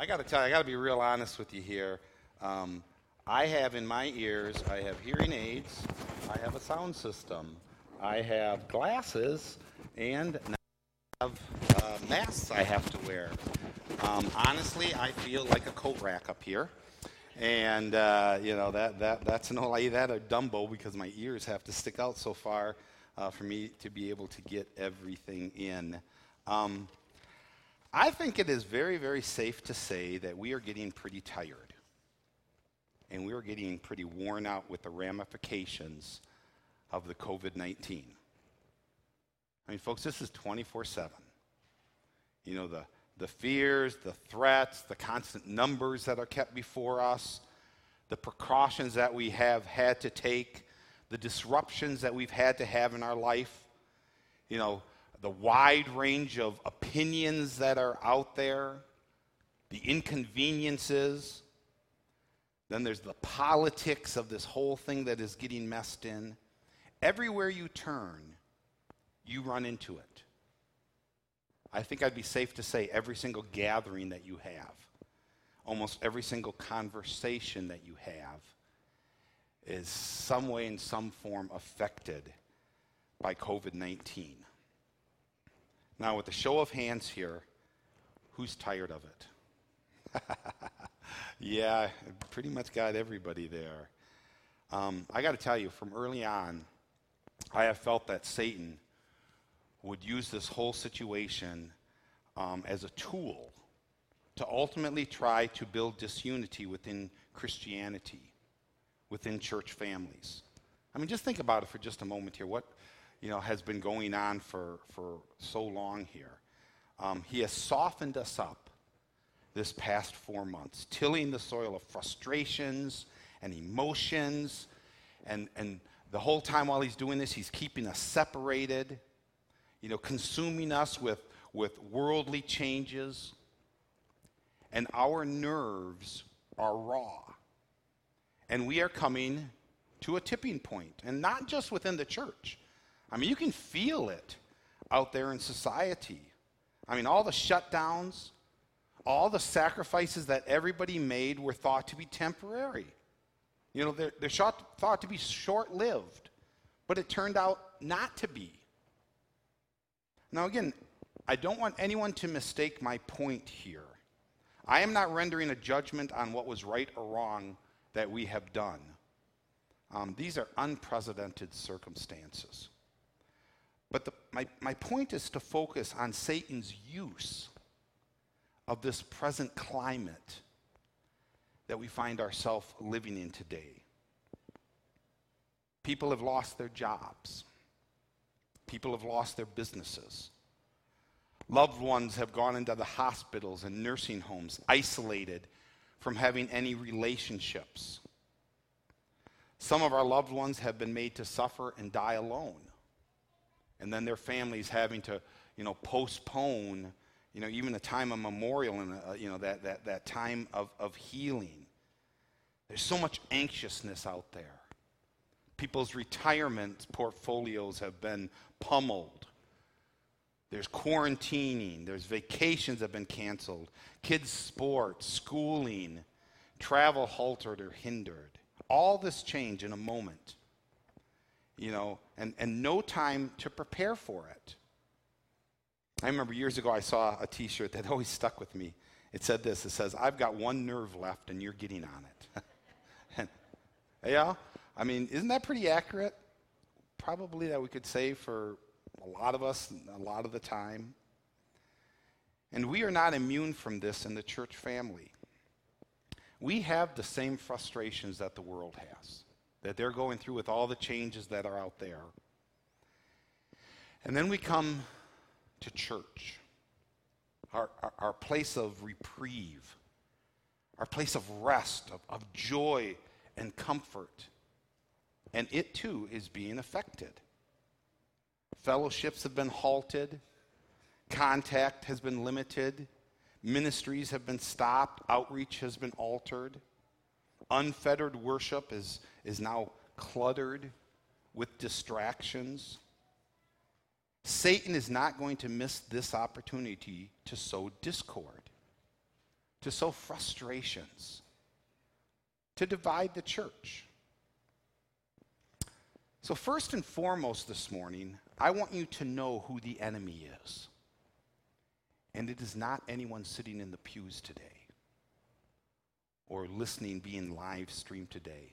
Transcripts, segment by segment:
I got to tell you, I got to be real honest with you here. Um, I have in my ears, I have hearing aids, I have a sound system, I have glasses, and I have uh, masks I have to wear. Um, honestly, I feel like a coat rack up here. And, uh, you know, that, that, that's no like that or Dumbo because my ears have to stick out so far uh, for me to be able to get everything in. Um, I think it is very, very safe to say that we are getting pretty tired. And we are getting pretty worn out with the ramifications of the COVID 19. I mean, folks, this is 24 7. You know, the, the fears, the threats, the constant numbers that are kept before us, the precautions that we have had to take, the disruptions that we've had to have in our life. You know, the wide range of opinions that are out there, the inconveniences. Then there's the politics of this whole thing that is getting messed in. Everywhere you turn, you run into it. I think I'd be safe to say every single gathering that you have, almost every single conversation that you have, is some way in some form affected by COVID 19. Now, with a show of hands here, who's tired of it? yeah, pretty much got everybody there. Um, I got to tell you, from early on, I have felt that Satan would use this whole situation um, as a tool to ultimately try to build disunity within Christianity, within church families. I mean, just think about it for just a moment here. What, you know, has been going on for, for so long here. Um, he has softened us up this past four months, tilling the soil of frustrations and emotions. And, and the whole time while he's doing this, he's keeping us separated, you know, consuming us with, with worldly changes. And our nerves are raw. And we are coming to a tipping point, and not just within the church. I mean, you can feel it out there in society. I mean, all the shutdowns, all the sacrifices that everybody made were thought to be temporary. You know, they're, they're short, thought to be short lived, but it turned out not to be. Now, again, I don't want anyone to mistake my point here. I am not rendering a judgment on what was right or wrong that we have done. Um, these are unprecedented circumstances. But the, my, my point is to focus on Satan's use of this present climate that we find ourselves living in today. People have lost their jobs. People have lost their businesses. Loved ones have gone into the hospitals and nursing homes, isolated from having any relationships. Some of our loved ones have been made to suffer and die alone and then their families having to, you know, postpone, you know, even a time of memorial and, uh, you know, that, that, that time of, of healing. There's so much anxiousness out there. People's retirement portfolios have been pummeled. There's quarantining, there's vacations have been canceled, kids' sports, schooling, travel halted or hindered. All this change in a moment you know, and, and no time to prepare for it. I remember years ago I saw a t shirt that always stuck with me. It said this it says, I've got one nerve left and you're getting on it. and, yeah, I mean, isn't that pretty accurate? Probably that we could say for a lot of us, a lot of the time. And we are not immune from this in the church family. We have the same frustrations that the world has that they're going through with all the changes that are out there. And then we come to church, our, our, our place of reprieve, our place of rest, of, of joy and comfort. And it too is being affected. Fellowships have been halted, contact has been limited, ministries have been stopped, outreach has been altered. Unfettered worship is, is now cluttered with distractions. Satan is not going to miss this opportunity to sow discord. to sow frustrations, to divide the church. So, first and foremost this morning, I want you to know who the enemy is. And it is not anyone sitting in the pews today or listening, being live streamed today.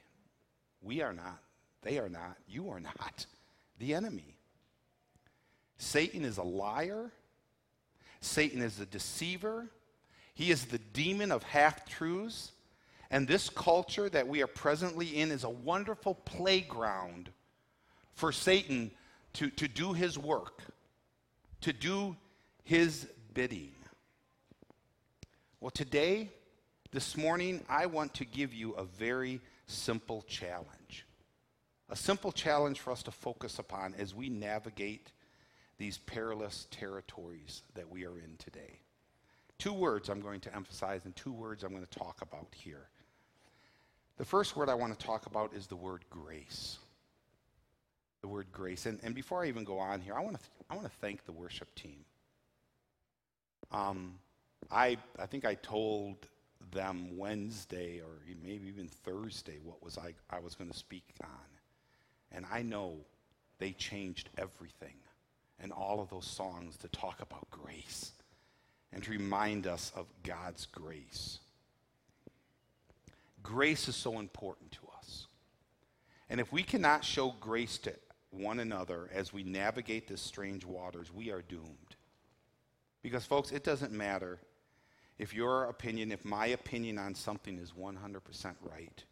We are not. They are not. You are not the enemy. Satan is a liar. Satan is a deceiver. He is the demon of half truths. And this culture that we are presently in is a wonderful playground for Satan to, to do his work, to do his bidding. Well, today, this morning, I want to give you a very simple challenge. A simple challenge for us to focus upon as we navigate these perilous territories that we are in today. Two words I'm going to emphasize, and two words I'm going to talk about here. The first word I want to talk about is the word grace. The word grace. And, and before I even go on here, I want to, th- I want to thank the worship team. Um, I, I think I told them Wednesday or maybe even Thursday what was I, I was going to speak on. And I know they changed everything and all of those songs to talk about grace and to remind us of God's grace. Grace is so important to us. And if we cannot show grace to one another as we navigate this strange waters, we are doomed. Because, folks, it doesn't matter if your opinion, if my opinion on something is 100% right.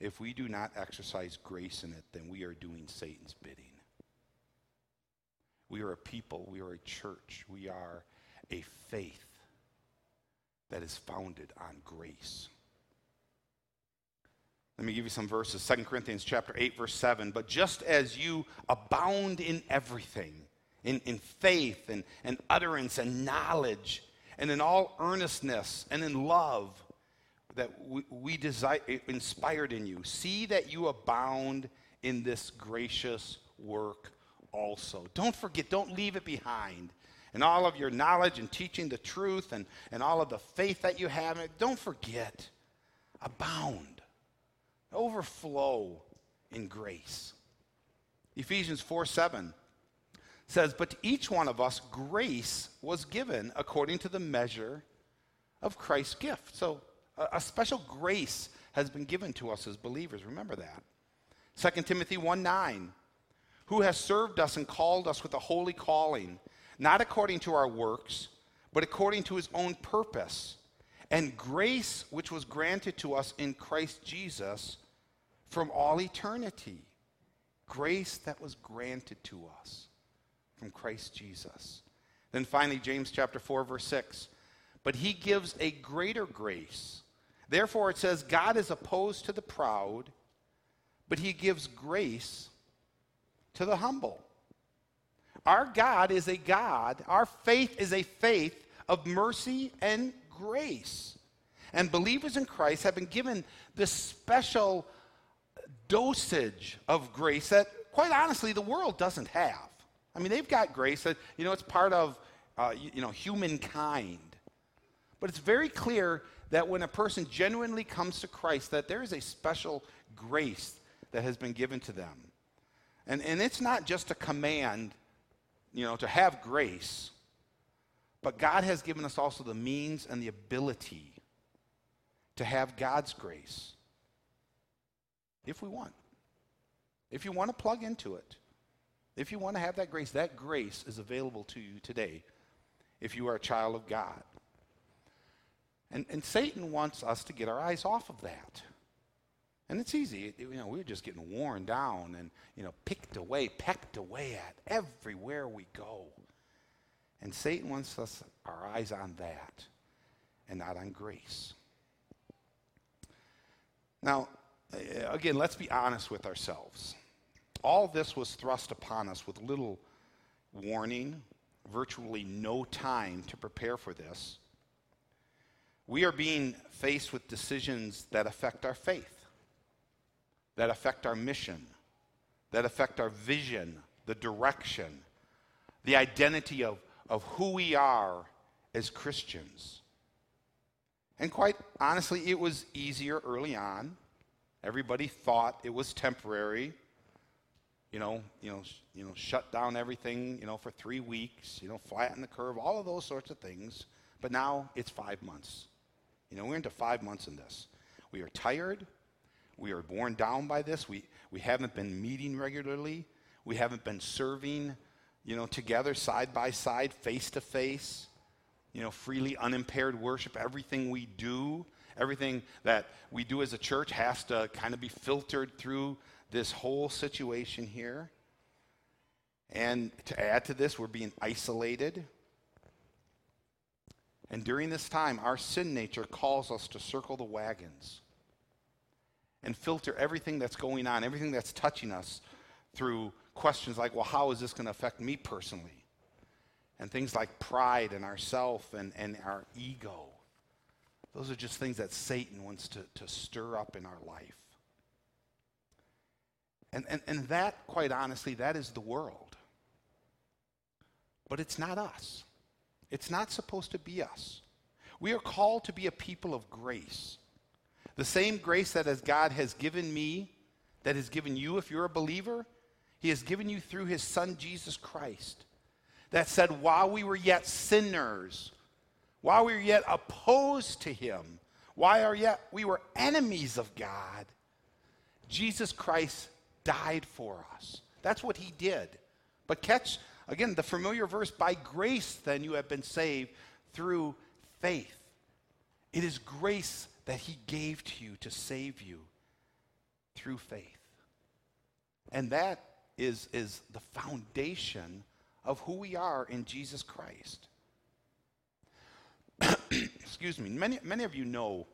If we do not exercise grace in it, then we are doing Satan's bidding. We are a people, we are a church, we are a faith that is founded on grace. Let me give you some verses. 2 Corinthians chapter 8, verse 7. But just as you abound in everything, in, in faith and, and utterance and knowledge, and in all earnestness and in love that we, we desire, inspired in you, see that you abound in this gracious work also. Don't forget, don't leave it behind. And all of your knowledge and teaching the truth and, and all of the faith that you have, don't forget, abound, overflow in grace. Ephesians 4 7 says, But to each one of us, grace was given according to the measure of Christ's gift. So a, a special grace has been given to us as believers. Remember that. 2 Timothy 1 9 who has served us and called us with a holy calling, not according to our works, but according to his own purpose, and grace which was granted to us in Christ Jesus from all eternity. Grace that was granted to us from Christ Jesus. Then finally, James chapter 4, verse 6. But he gives a greater grace. Therefore, it says, God is opposed to the proud, but he gives grace to the humble. Our God is a God, our faith is a faith of mercy and grace. And believers in Christ have been given this special dosage of grace that, quite honestly, the world doesn't have. I mean, they've got grace that, you know, it's part of, uh, you, you know, humankind. But it's very clear that when a person genuinely comes to Christ, that there is a special grace that has been given to them. And, and it's not just a command, you know, to have grace, but God has given us also the means and the ability to have God's grace if we want. If you want to plug into it, if you want to have that grace, that grace is available to you today if you are a child of God. And, and Satan wants us to get our eyes off of that. And it's easy. You know, we are just getting worn down and, you know, picked away, pecked away at everywhere we go. And Satan wants us, our eyes on that and not on grace. Now, again, let's be honest with ourselves. All this was thrust upon us with little warning, virtually no time to prepare for this. We are being faced with decisions that affect our faith that affect our mission, that affect our vision, the direction, the identity of, of who we are as Christians. And quite honestly, it was easier early on. Everybody thought it was temporary. You know, you know, you know, shut down everything, you know, for three weeks, you know, flatten the curve, all of those sorts of things. But now it's five months. You know, we're into five months in this. We are tired. We are worn down by this. We, we haven't been meeting regularly. We haven't been serving, you know, together, side by side, face to face, you know, freely, unimpaired worship. Everything we do, everything that we do as a church has to kind of be filtered through this whole situation here. And to add to this, we're being isolated. And during this time, our sin nature calls us to circle the wagons and filter everything that's going on, everything that's touching us through questions like, well, how is this going to affect me personally? And things like pride and ourself and, and our ego. Those are just things that Satan wants to, to stir up in our life. And, and, and that, quite honestly, that is the world. But it's not us. It's not supposed to be us. We are called to be a people of grace. The same grace that as God has given me, that has given you if you're a believer, He has given you through His Son Jesus Christ. That said, while we were yet sinners, while we were yet opposed to Him, while yet we were enemies of God, Jesus Christ died for us. That's what He did. But catch, again, the familiar verse by grace, then you have been saved through faith. It is grace that He gave to you to save you through faith. And that is, is the foundation of who we are in Jesus Christ. Excuse me. Many, many of you know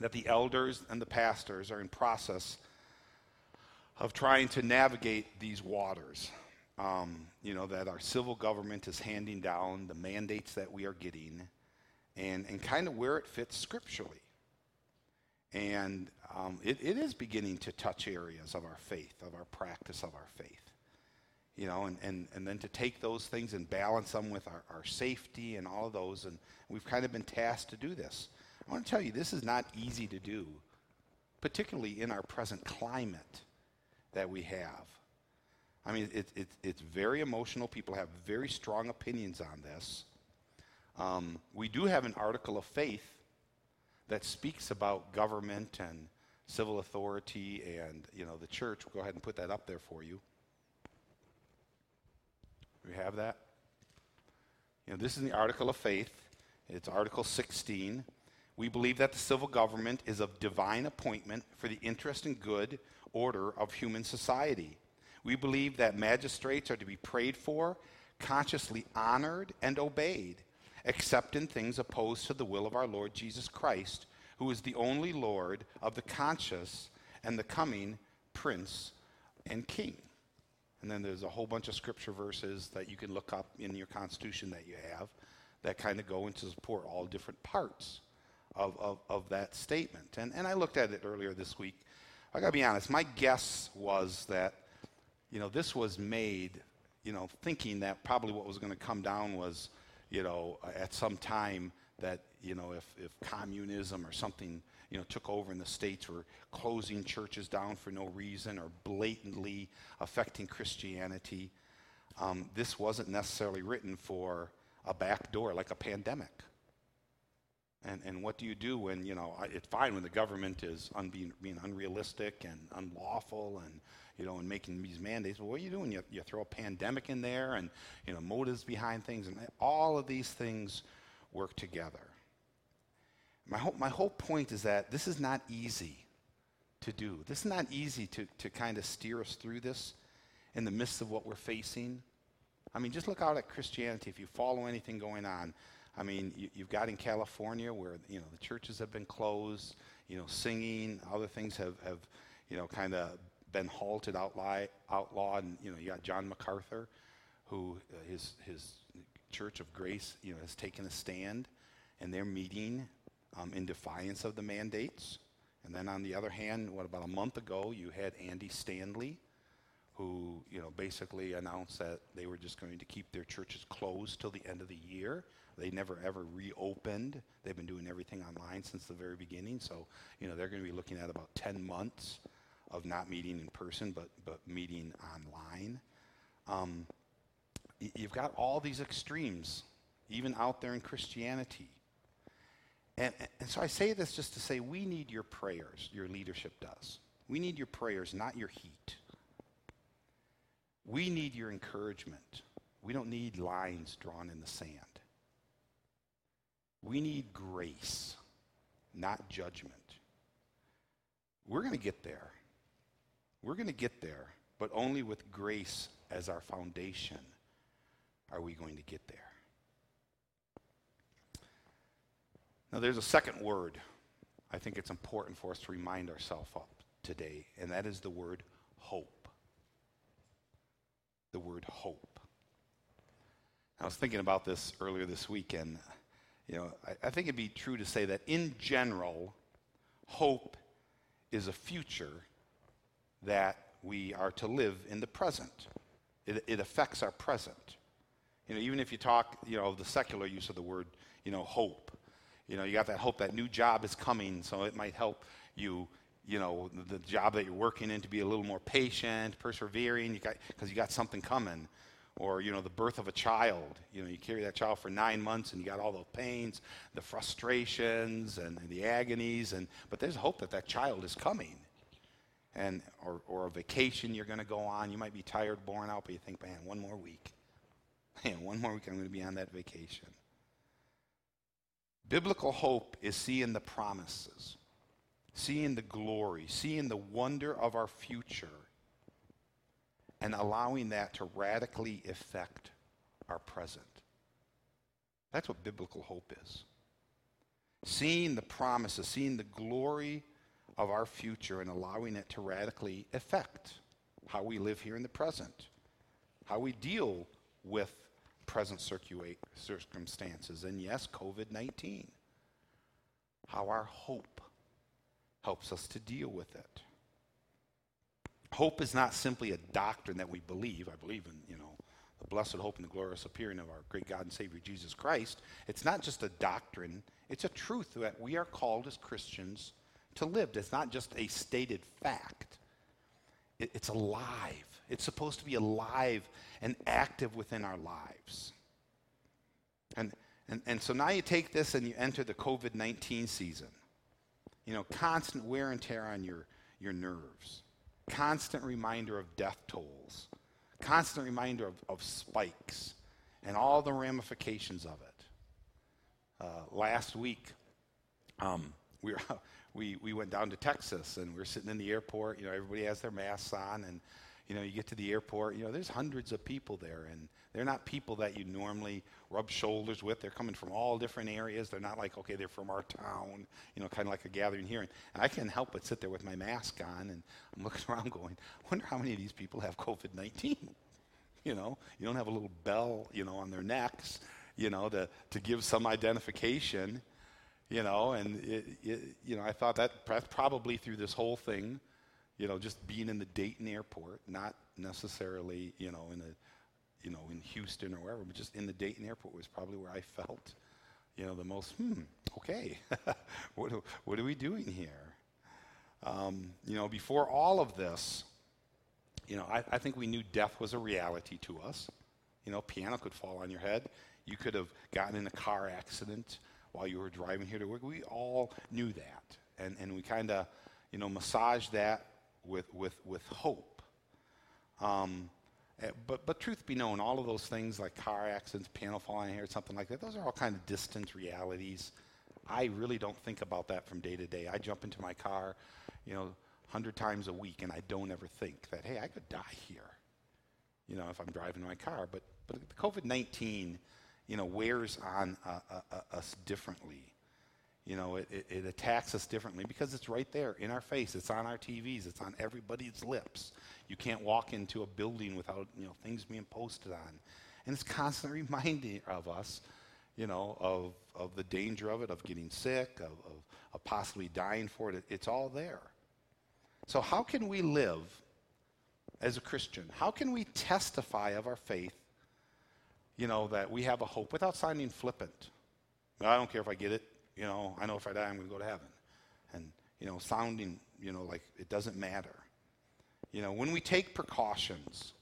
that the elders and the pastors are in process of trying to navigate these waters. Um, you know, that our civil government is handing down, the mandates that we are getting, and, and kind of where it fits scripturally. And um, it, it is beginning to touch areas of our faith, of our practice of our faith. You know, and, and, and then to take those things and balance them with our, our safety and all of those. And we've kind of been tasked to do this. I want to tell you, this is not easy to do, particularly in our present climate that we have. I mean, it, it, it's very emotional. People have very strong opinions on this. Um, we do have an article of faith that speaks about government and civil authority and you know the church. We'll go ahead and put that up there for you. We have that. You know, this is the article of faith. It's Article 16. We believe that the civil government is of divine appointment for the interest and good order of human society. We believe that magistrates are to be prayed for, consciously honored, and obeyed, except in things opposed to the will of our Lord Jesus Christ, who is the only Lord of the conscious and the coming Prince and King. And then there's a whole bunch of scripture verses that you can look up in your constitution that you have that kind of go into support all different parts of, of, of that statement. And, and I looked at it earlier this week. I got to be honest, my guess was that, you know, this was made, you know, thinking that probably what was going to come down was, you know, at some time that, you know, if, if communism or something, you know, took over in the States were closing churches down for no reason or blatantly affecting Christianity. Um, this wasn't necessarily written for a back door like a pandemic. And, and what do you do when, you know, it's fine when the government is un- being, being unrealistic and unlawful and, you know, and making these mandates. But what are you doing? You, you throw a pandemic in there and, you know, motives behind things. And all of these things work together. My whole, my whole point is that this is not easy to do. This is not easy to, to kind of steer us through this in the midst of what we're facing. I mean, just look out at Christianity. If you follow anything going on, I mean, you, have got in California where, you know, the churches have been closed, you know, singing, other things have, have you know, kind of been halted, outlawed. And, you know, you got John MacArthur, who uh, his, his Church of Grace, you know, has taken a stand, and they're meeting um, in defiance of the mandates. And then on the other hand, what about a month ago, you had Andy Stanley, who you know basically announced that they were just going to keep their churches closed till the end of the year They never ever reopened. They've been doing everything online since the very beginning. So, you know, they're going to be looking at about 10 months of not meeting in person, but, but meeting online. Um, y- you've got all these extremes, even out there in Christianity. And, and so I say this just to say we need your prayers, your leadership does. We need your prayers, not your heat. We need your encouragement. We don't need lines drawn in the sand. We need grace, not judgment. We're going to get there. We're going to get there, but only with grace as our foundation are we going to get there. Now, there's a second word I think it's important for us to remind ourselves of today, and that is the word hope. The word hope. I was thinking about this earlier this weekend. You know, I, I think it'd be true to say that in general, hope is a future that we are to live in the present. It, it affects our present. You know, even if you talk, you know, the secular use of the word, you know, hope. You know, you got that hope that new job is coming, so it might help you, you know, the, the job that you're working in to be a little more patient, persevering, you got because you got something coming. Or, you know, the birth of a child. You know, you carry that child for nine months and you got all those pains, the frustrations and, and the agonies, and but there's hope that that child is coming and or, or a vacation you're going to go on. You might be tired, worn out, but you think, man, one more week. Man, one more week, I'm going to be on that vacation. Biblical hope is seeing the promises, seeing the glory, seeing the wonder of our future, and allowing that to radically affect our present. That's what biblical hope is. Seeing the promises, seeing the glory of our future and allowing it to radically affect how we live here in the present, how we deal with present circumstances, and yes, COVID 19. How our hope helps us to deal with it. Hope is not simply a doctrine that we believe. I believe in, you know, the blessed hope and the glorious appearing of our great God and Savior Jesus Christ. It's not just a doctrine, it's a truth that we are called as Christians to live. It's not just a stated fact, it, it's alive. It's supposed to be alive and active within our lives. And, and, and so now you take this and you enter the COVID 19 season. You know, constant wear and tear on your, your nerves, constant reminder of death tolls, constant reminder of, of spikes, and all the ramifications of it. Uh, last week, um, we, were, we, we went down to Texas and we were sitting in the airport. You know, everybody has their masks on, and you know, you get to the airport, you know, there's hundreds of people there, and they're not people that you normally rub shoulders with. They're coming from all different areas. They're not like, okay, they're from our town, you know, kind of like a gathering here. And, I can't help but sit there with my mask on, and I'm looking around going, I wonder how many of these people have COVID 19. You know, you don't have a little bell, you know, on their necks, you know, to, to give some identification, you know, and, it, it, you know, I thought that probably through this whole thing, you know, just being in the Dayton airport, not necessarily, you know, in a, you know, in Houston or wherever, but just in the Dayton airport was probably where I felt, you know, the most, hmm, okay, what, what are we doing here? Um, you know, before all of this, you know, I, I think we knew death was a reality to us. You know, piano could fall on your head. You could have gotten in a car accident while you were driving here to work. We all knew that. And, and we kind of, you know, massaged that with, with, with hope. Um, but, but truth be known, all of those things like car accidents, piano falling here, something like that, those are all kind of distant realities. I really don't think about that from day to day. I jump into my car, you know, 100 times a week, and I don't ever think that, hey, I could die here, you know, if I'm driving my car. But, but COVID 19, you know, wears on uh, uh, uh, us differently. You know, it, it, it, attacks us differently because it's right there in our face. It's on our TVs. It's on everybody's lips. You can't walk into a building without, you know, things being posted on. And it's constantly reminding of us, you know, of, of the danger of it, of getting sick, of, of, of possibly dying for it. It's all there. So how can we live as a Christian? How can we testify of our faith, you know, that we have a hope without sounding flippant? I don't care if I get it. You know, I know if I die, I'm going to go to heaven. And, you know, sounding, you know, like it doesn't matter. You know, when we take precautions,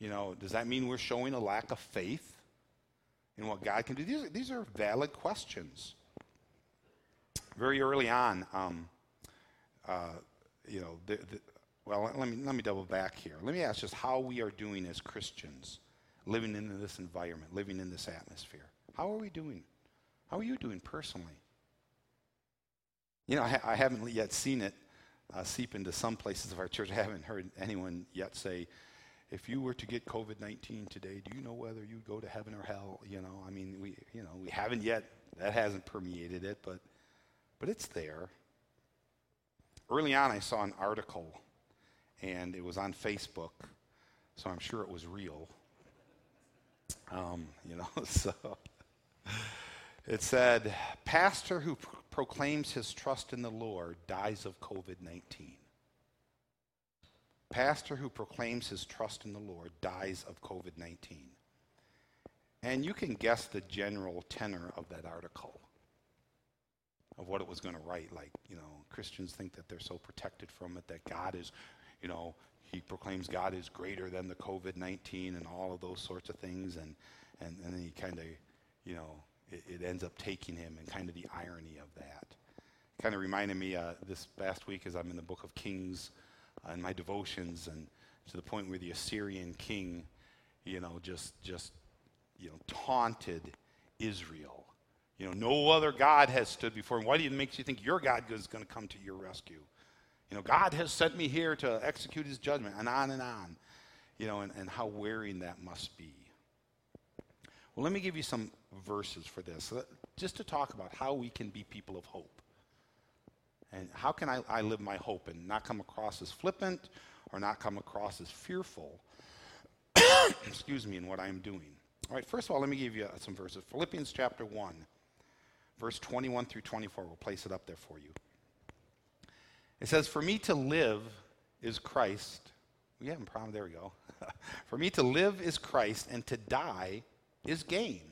you know, does that mean we're showing a lack of faith in what God can do? These are, these are valid questions. Very early on, um, uh, you know, the, the, well, let me, let me double back here. Let me ask just how we are doing as Christians, living in this environment, living in this atmosphere. How are we doing? How are you doing personally? You know, I, I haven't yet seen it uh, seep into some places of our church. I haven't heard anyone yet say, if you were to get COVID 19 today, do you know whether you'd go to heaven or hell? You know, I mean, we, you know, we haven't yet, that hasn't permeated it, but, but it's there. Early on, I saw an article, and it was on Facebook, so I'm sure it was real. Um, you know, so it said, Pastor who proclaims his trust in the Lord dies of COVID 19. Pastor who proclaims his trust in the Lord dies of COVID 19. And you can guess the general tenor of that article, of what it was going to write. Like, you know, Christians think that they're so protected from it, that God is, you know, he proclaims God is greater than the COVID 19 and all of those sorts of things. And, and, and then he kind of, you know, it, it, ends up taking him and kind of the irony of that. Kind of reminded me uh, this past week as I'm in the book of Kings uh, in my devotions and to the point where the Assyrian king, you know, just, just, you know, taunted Israel. You know, no other God has stood before him. Why do you makes you think your God is going to come to your rescue? You know, God has sent me here to execute his judgment, and on and on. You know, and, and how wearing that must be. Well, let me give you some verses for this, just to talk about how we can be people of hope. And how can I, I live my hope and not come across as flippant or not come across as fearful, excuse me, in what I'm doing? All right, first of all, let me give you uh, some verses. Philippians chapter 1, verse 21 through 24. We'll place it up there for you. It says, For me to live is Christ. We haven't problem. There we go. For me to live is Christ, and to die is gain.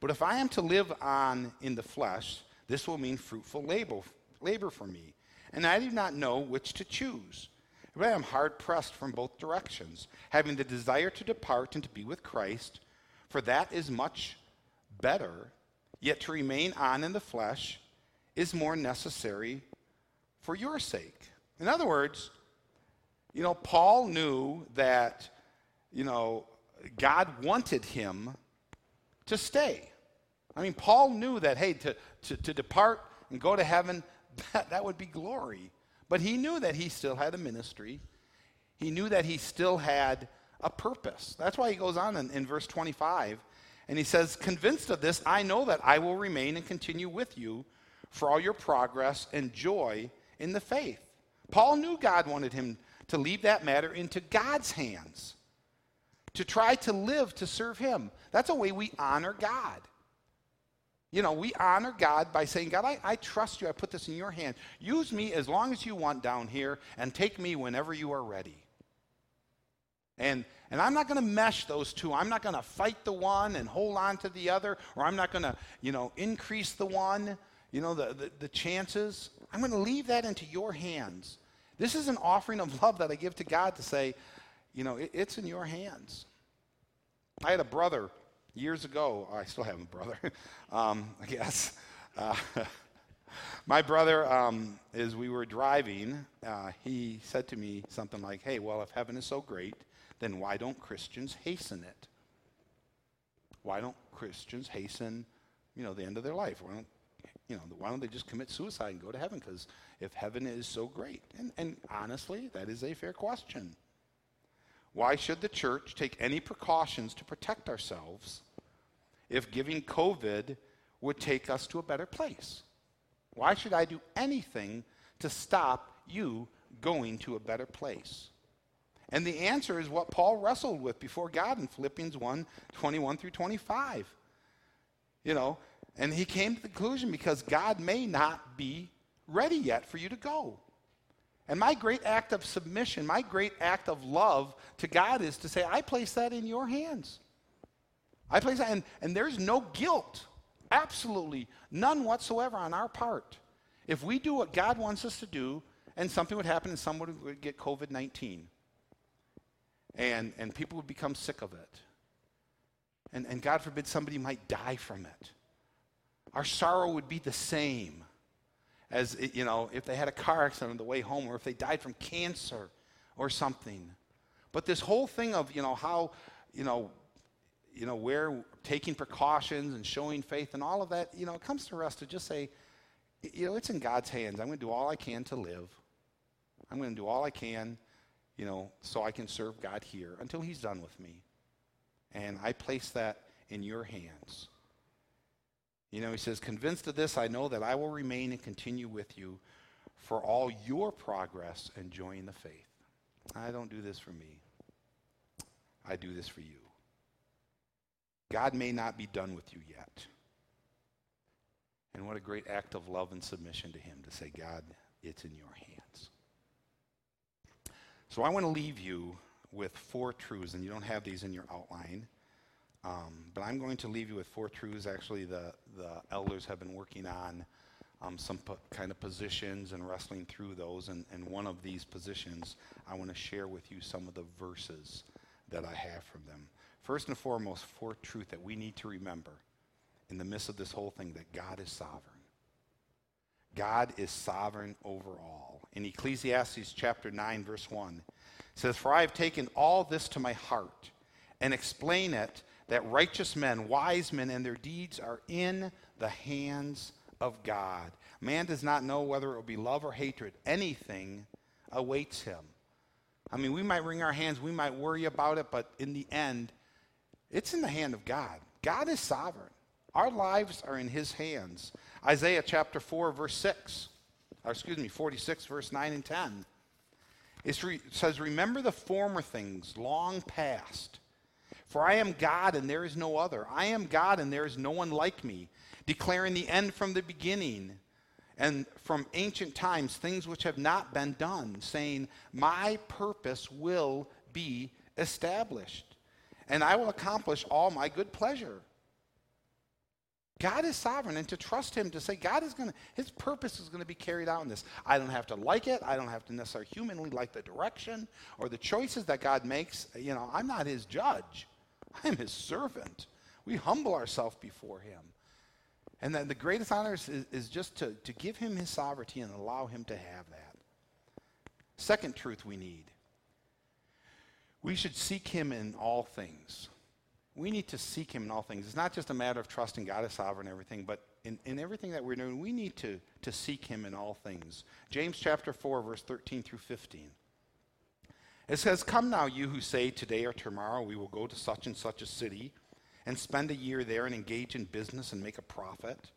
But if I am to live on in the flesh, this will mean fruitful labor, labor for me, and I do not know which to choose. But I am hard pressed from both directions, having the desire to depart and to be with Christ, for that is much better, yet to remain on in the flesh is more necessary for your sake. In other words, you know, Paul knew that, you know, God wanted him to stay. I mean, Paul knew that, hey, to, to, to depart and go to heaven, that, that would be glory. But he knew that he still had a ministry. He knew that he still had a purpose. That's why he goes on in, in verse 25 and he says, Convinced of this, I know that I will remain and continue with you for all your progress and joy in the faith. Paul knew God wanted him to leave that matter into God's hands, to try to live to serve him. That's a way we honor God. You know, we honor God by saying, God, I, I trust you. I put this in your hand. Use me as long as you want down here and take me whenever you are ready. And, and I'm not going to mesh those two. I'm not going to fight the one and hold on to the other, or I'm not going to, you know, increase the one, you know, the, the, the chances. I'm going to leave that into your hands. This is an offering of love that I give to God to say, you know, it, it's in your hands. I had a brother years ago, I still have a brother, um, I guess. Uh, my brother, um, as we were driving, uh, he said to me something like, Hey, well, if heaven is so great, then why don't Christians hasten it? Why don't Christians hasten, you know, the end of their life? Why don't, you know, why don't they just commit suicide and go to heaven? Because if heaven is so great, and, and honestly, that is a fair question. Why should the church take any precautions to protect ourselves if giving COVID would take us to a better place? Why should I do anything to stop you going to a better place? And the answer is what Paul wrestled with before God in Philippians 1 21 through 25. You know, and he came to the conclusion because God may not be ready yet for you to go. And my great act of submission, my great act of love to God is to say, I place that in your hands. I place that, and, and there's no guilt Absolutely none whatsoever on our part. If we do what God wants us to do, and something would happen and someone would get COVID 19, and, and people would become sick of it, and, and God forbid somebody might die from it, our sorrow would be the same as, you know, if they had a car accident on the way home or if they died from cancer or something. But this whole thing of, you know, how, you know, you know, we're taking precautions and showing faith and all of that, you know, it comes to us to just say, you know, it's in God's hands. I'm going to do all I can to live. I'm going to do all I can, you know, so I can serve God here until He's done with me. And I place that in your hands. You know, he says, Convinced of this, I know that I will remain and continue with you for all your progress and joy in the faith. I don't do this for me, I do this for you. God may not be done with you yet. And what a great act of love and submission to Him to say, God, it's in your hands. So I want to leave you with four truths, and you don't have these in your outline. Um, but I'm going to leave you with four truths. Actually, the, the elders have been working on um, some kind of positions and wrestling through those. And, and one of these positions, I want to share with you some of the verses that I have from them. First and foremost, fourth truth that we need to remember in the midst of this whole thing that God is sovereign. God is sovereign over all. In Ecclesiastes chapter 9, verse 1, it says, For I have taken all this to my heart and explain it that righteous men, wise men, and their deeds are in the hands of God. Man does not know whether it will be love or hatred. Anything awaits him. I mean, we might wring our hands, we might worry about it, but in the end, it's in the hand of God. God is sovereign. Our lives are in his hands. Isaiah chapter 4, verse 6, or excuse me, 46, verse 9 and 10. It says, Remember the former things long past for I am God and there is no other. I am God and there is no one like me, declaring the end from the beginning and from ancient times things which have not been done, saying, My purpose will be established, and I will accomplish all my good pleasure. God is sovereign, and to trust Him to say, God is going to, His purpose is going to be carried out in this. I don't have to like it. I don't have to necessarily humanly like the direction or the choices that God makes. You know, I'm not His judge. I am his servant. We humble ourselves before him. And then the greatest honor is, is just to, to give him his sovereignty and allow him to have that. Second truth we need we should seek him in all things. We need to seek him in all things. It's not just a matter of trusting God as sovereign and everything, but in, in everything that we're doing, we need to, to seek him in all things. James chapter 4, verse 13 through 15. It says, Come now, you who say, Today or tomorrow we will go to such and such a city and spend a year there and engage in business and make a profit.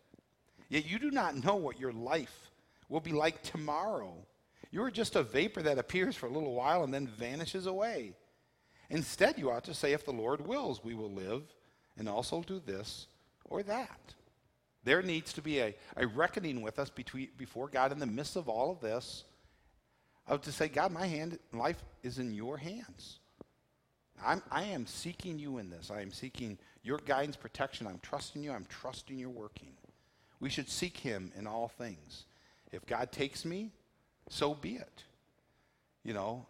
Yet you do not know what your life will be like tomorrow. You are just a vapor that appears for a little while and then vanishes away. Instead, you ought to say, If the Lord wills, we will live and also do this or that. There needs to be a, a reckoning with us between, before God in the midst of all of this of to say, God, my hand, life is in your hands. I'm, I am seeking you in this. I am seeking your guidance, protection. I'm trusting you. I'm trusting your working. We should seek him in all things. If God takes me, so be it. You know,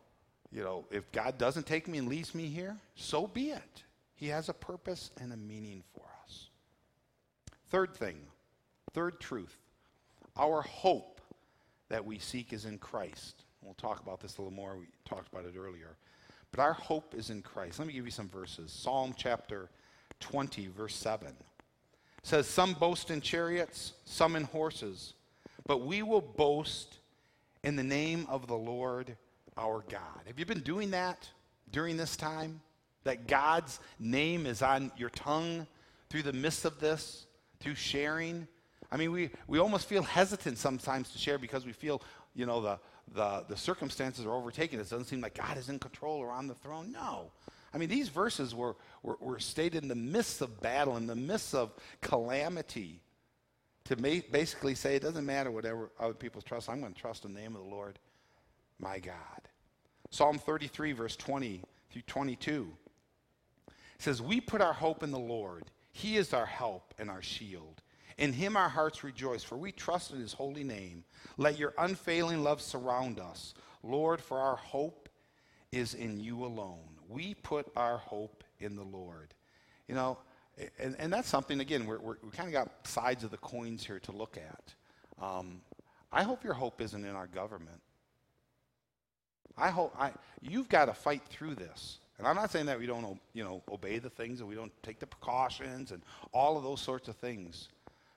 you know, if God doesn't take me and leaves me here, so be it. He has a purpose and a meaning for us. Third thing, third truth, our hope that we seek is in Christ. We'll talk about this a little more. We talked about it earlier. But our hope is in Christ. Let me give you some verses. Psalm chapter 20, verse 7 says, Some boast in chariots, some in horses, but we will boast in the name of the Lord our God. Have you been doing that during this time? That God's name is on your tongue through the midst of this, through sharing? I mean, we, we almost feel hesitant sometimes to share because we feel, you know, the, the, the circumstances are overtaking us. It doesn't seem like God is in control or on the throne. No. I mean, these verses were, were, were stated in the midst of battle, in the midst of calamity, to ma- basically say it doesn't matter whatever other people trust. I'm going to trust in the name of the Lord, my God. Psalm 33, verse 20 through 22 says, We put our hope in the Lord. He is our help and our shield. In him our hearts rejoice, for we trust in his holy name. Let your unfailing love surround us. Lord, for our hope is in you alone. We put our hope in the Lord. You know, and, and that's something, again, we're, we're, we kind of got sides of the coins here to look at. Um, I hope your hope isn't in our government. I hope I, you've got to fight through this. And I'm not saying that we don't, you know, obey the things and we don't take the precautions and all of those sorts of things.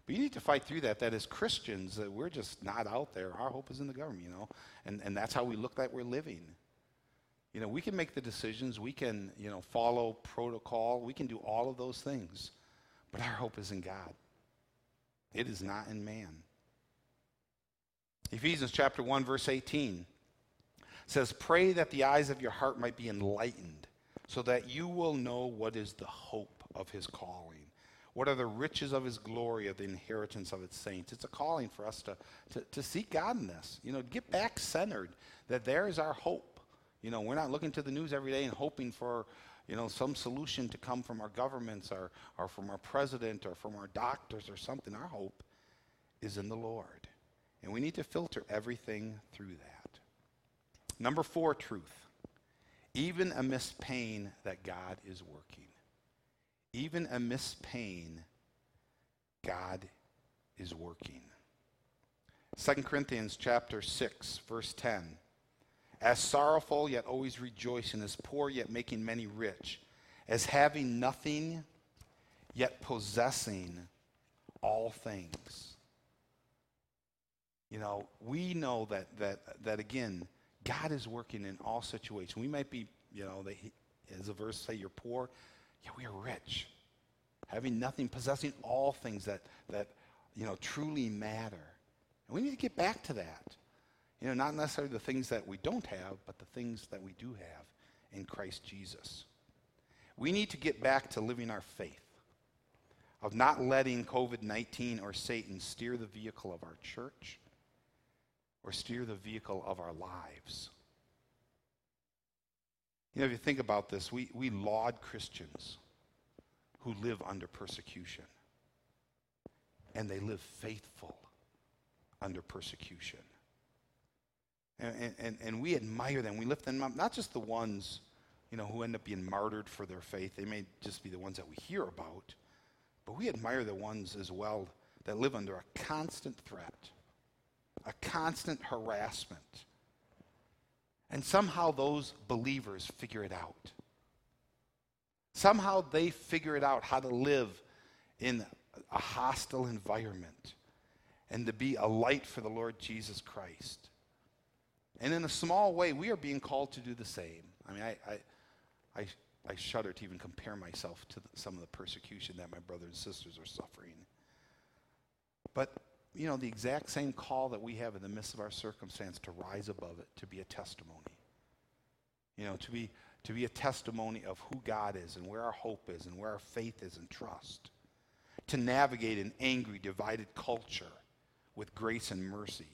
But you need to fight through that. That as Christians, that we're just not out there. Our hope is in the government, you know, and and that's how we look like we're living. You know, we can make the decisions. We can, you know, follow protocol. We can do all of those things, but our hope is in God. It is not in man. Ephesians chapter 1 verse 18 says, "Pray that the eyes of your heart might be enlightened, so that you will know what is the hope of his calling." What are the riches of his glory, of the inheritance of its saints? It's a calling for us to, to, to seek God in this. You know, get back centered, that there is our hope. You know, we're not looking to the news every day and hoping for, you know, some solution to come from our governments or, or from our president or from our doctors or something. Our hope is in the Lord. And we need to filter everything through that. Number four, truth. Even amidst pain, that God is working even amidst pain, God is working. 2 Corinthians chapter 6, verse 10. As sorrowful, yet always rejoicing, as poor, yet making many rich, as having nothing, yet possessing all things. You know, we know that, that, that again, God is working in all situations. We might be, you know, they, as a verse say, you're poor, yeah, we are rich, having nothing, possessing all things that, that you know, truly matter. And we need to get back to that. You know, not necessarily the things that we don't have, but the things that we do have in Christ Jesus. We need to get back to living our faith, of not letting COVID 19 or Satan steer the vehicle of our church or steer the vehicle of our lives. You know, if you think about this, we, we laud Christians who live under persecution. And they live faithful under persecution. And, and, and we admire them. We lift them up, not just the ones, you know, who end up being martyred for their faith. They may just be the ones that we hear about. But we admire the ones as well that live under a constant threat, a constant harassment and somehow those believers figure it out. Somehow they figure it out how to live in a hostile environment and to be a light for the Lord Jesus Christ. And in a small way, we are being called to do the same. I mean, I, I, I, I shudder to even compare myself to the, some of the persecution that my brothers and sisters are suffering. But you know, the exact same call that we have in the midst of our circumstance to rise above it, to be a testimony. You know, to be, to be a testimony of who God is and where our hope is and where our faith is and trust. To navigate an angry, divided culture with grace and mercy.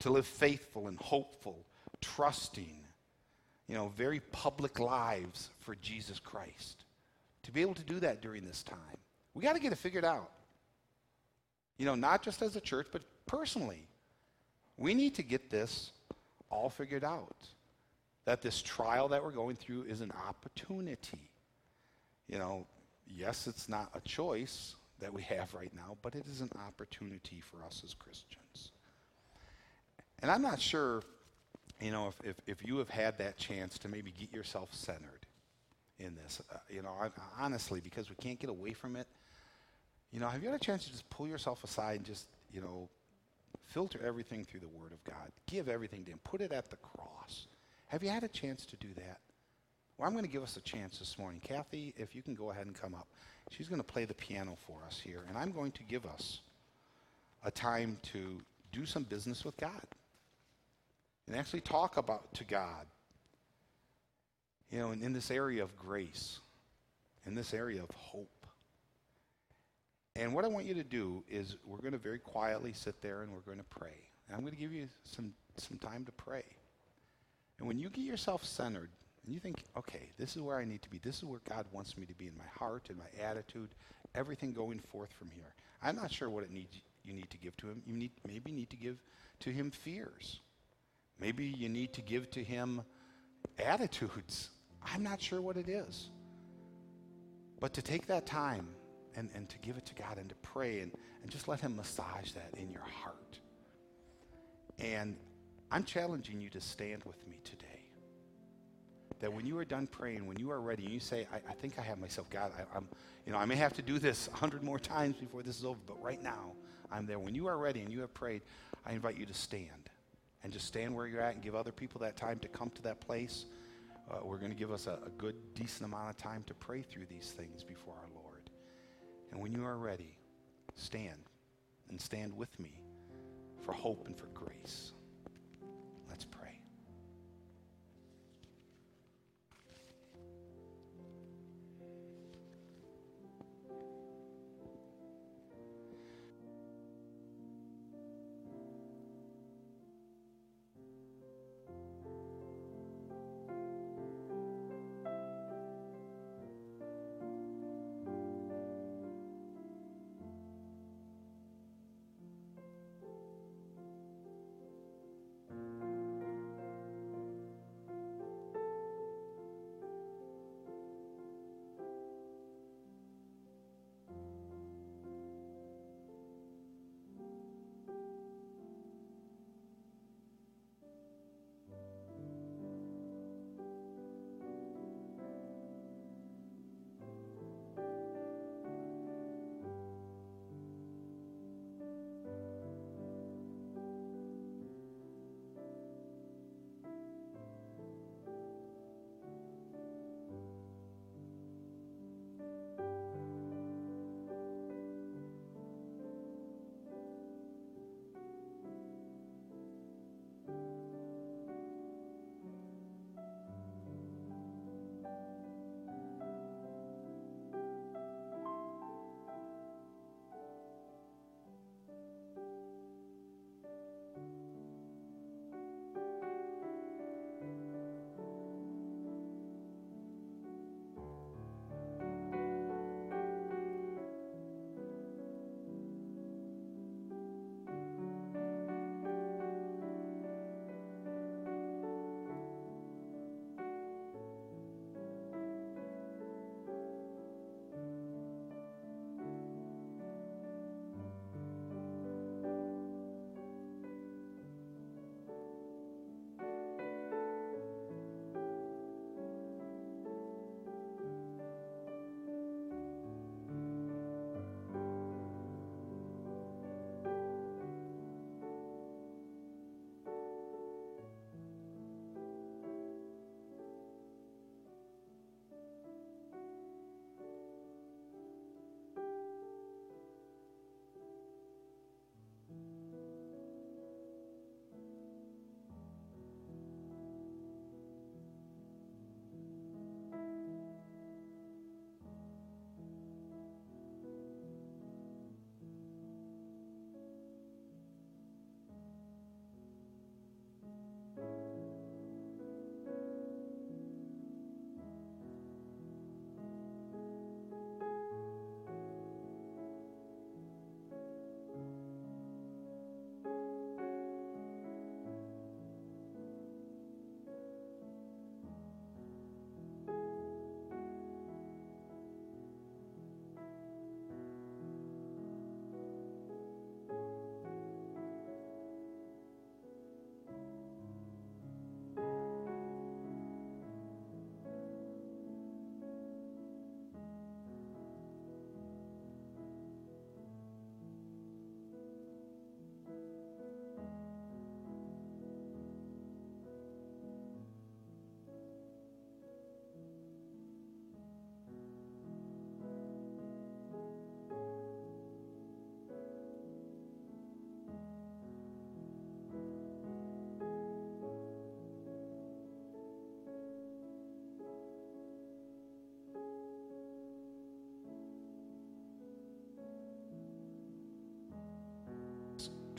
To live faithful and hopeful, trusting, you know, very public lives for Jesus Christ. To be able to do that during this time. We got to get it figured out. You know, not just as a church, but personally. We need to get this all figured out. That this trial that we're going through is an opportunity. You know, yes, it's not a choice that we have right now, but it is an opportunity for us as Christians. And I'm not sure, you know, if, if, if you have had that chance to maybe get yourself centered in this. Uh, you know, I, honestly, because we can't get away from it, you know, have you had a chance to just pull yourself aside and just, you know, filter everything through the Word of God? Give everything to Him. Put it at the cross. Have you had a chance to do that? Well, I'm going to give us a chance this morning. Kathy, if you can go ahead and come up. She's going to play the piano for us here, and I'm going to give us a time to do some business with God and actually talk about to God. You know, in, in this area of grace, in this area of hope. And what I want you to do is we're going to very quietly sit there and we're going to pray. And I'm going to give you some, some time to pray. And when you get yourself centered and you think, okay, this is where I need to be, this is where God wants me to be in my heart and my attitude, everything going forth from here. I'm not sure what it needs you need to give to him. You need maybe need to give to him fears. Maybe you need to give to him attitudes. I'm not sure what it is. But to take that time and, and to give it to God and to pray and, and just let him massage that in your heart. And I'm challenging you to stand with me today that when you are done praying, when you are ready, you say, I, I think I have myself, God, I, am you know, I may have to do this a hundred more times before this is over, but right now, I'm there. When you are ready and you have prayed, I invite you to stand and just stand where you're at and give other people that time to come to that place. Uh, we're going to give us a, a good, decent amount of time to pray through these things before our Lord. And when you are ready, stand and stand with me for hope and for grace.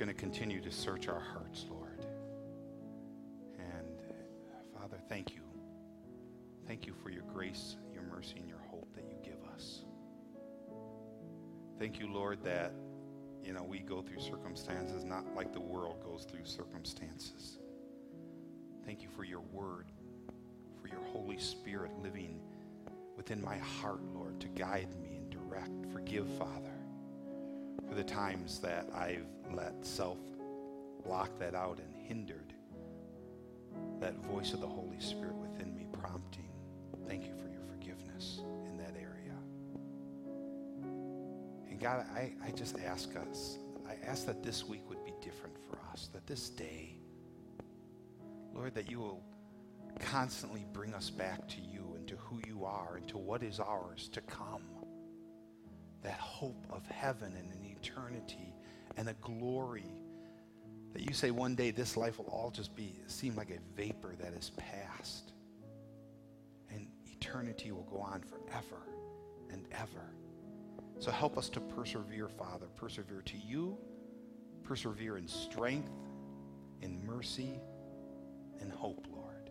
Going to continue to search our hearts, Lord. And uh, Father, thank you. Thank you for your grace, your mercy, and your hope that you give us. Thank you, Lord, that, you know, we go through circumstances not like the world goes through circumstances. Thank you for your word, for your Holy Spirit living within my heart, Lord, to guide me and direct. Forgive, Father, for the times that I've let self block that out and hindered that voice of the Holy Spirit within me prompting. Thank you for your forgiveness in that area. And God, I, I just ask us, I ask that this week would be different for us, that this day, Lord, that you will constantly bring us back to you and to who you are and to what is ours to come. That hope of heaven and an eternity and a glory that you say one day this life will all just be seem like a vapor that is past. And eternity will go on forever and ever. So help us to persevere, Father. Persevere to you, persevere in strength, in mercy, in hope, Lord.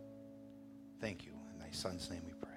Thank you. In thy Son's name we pray.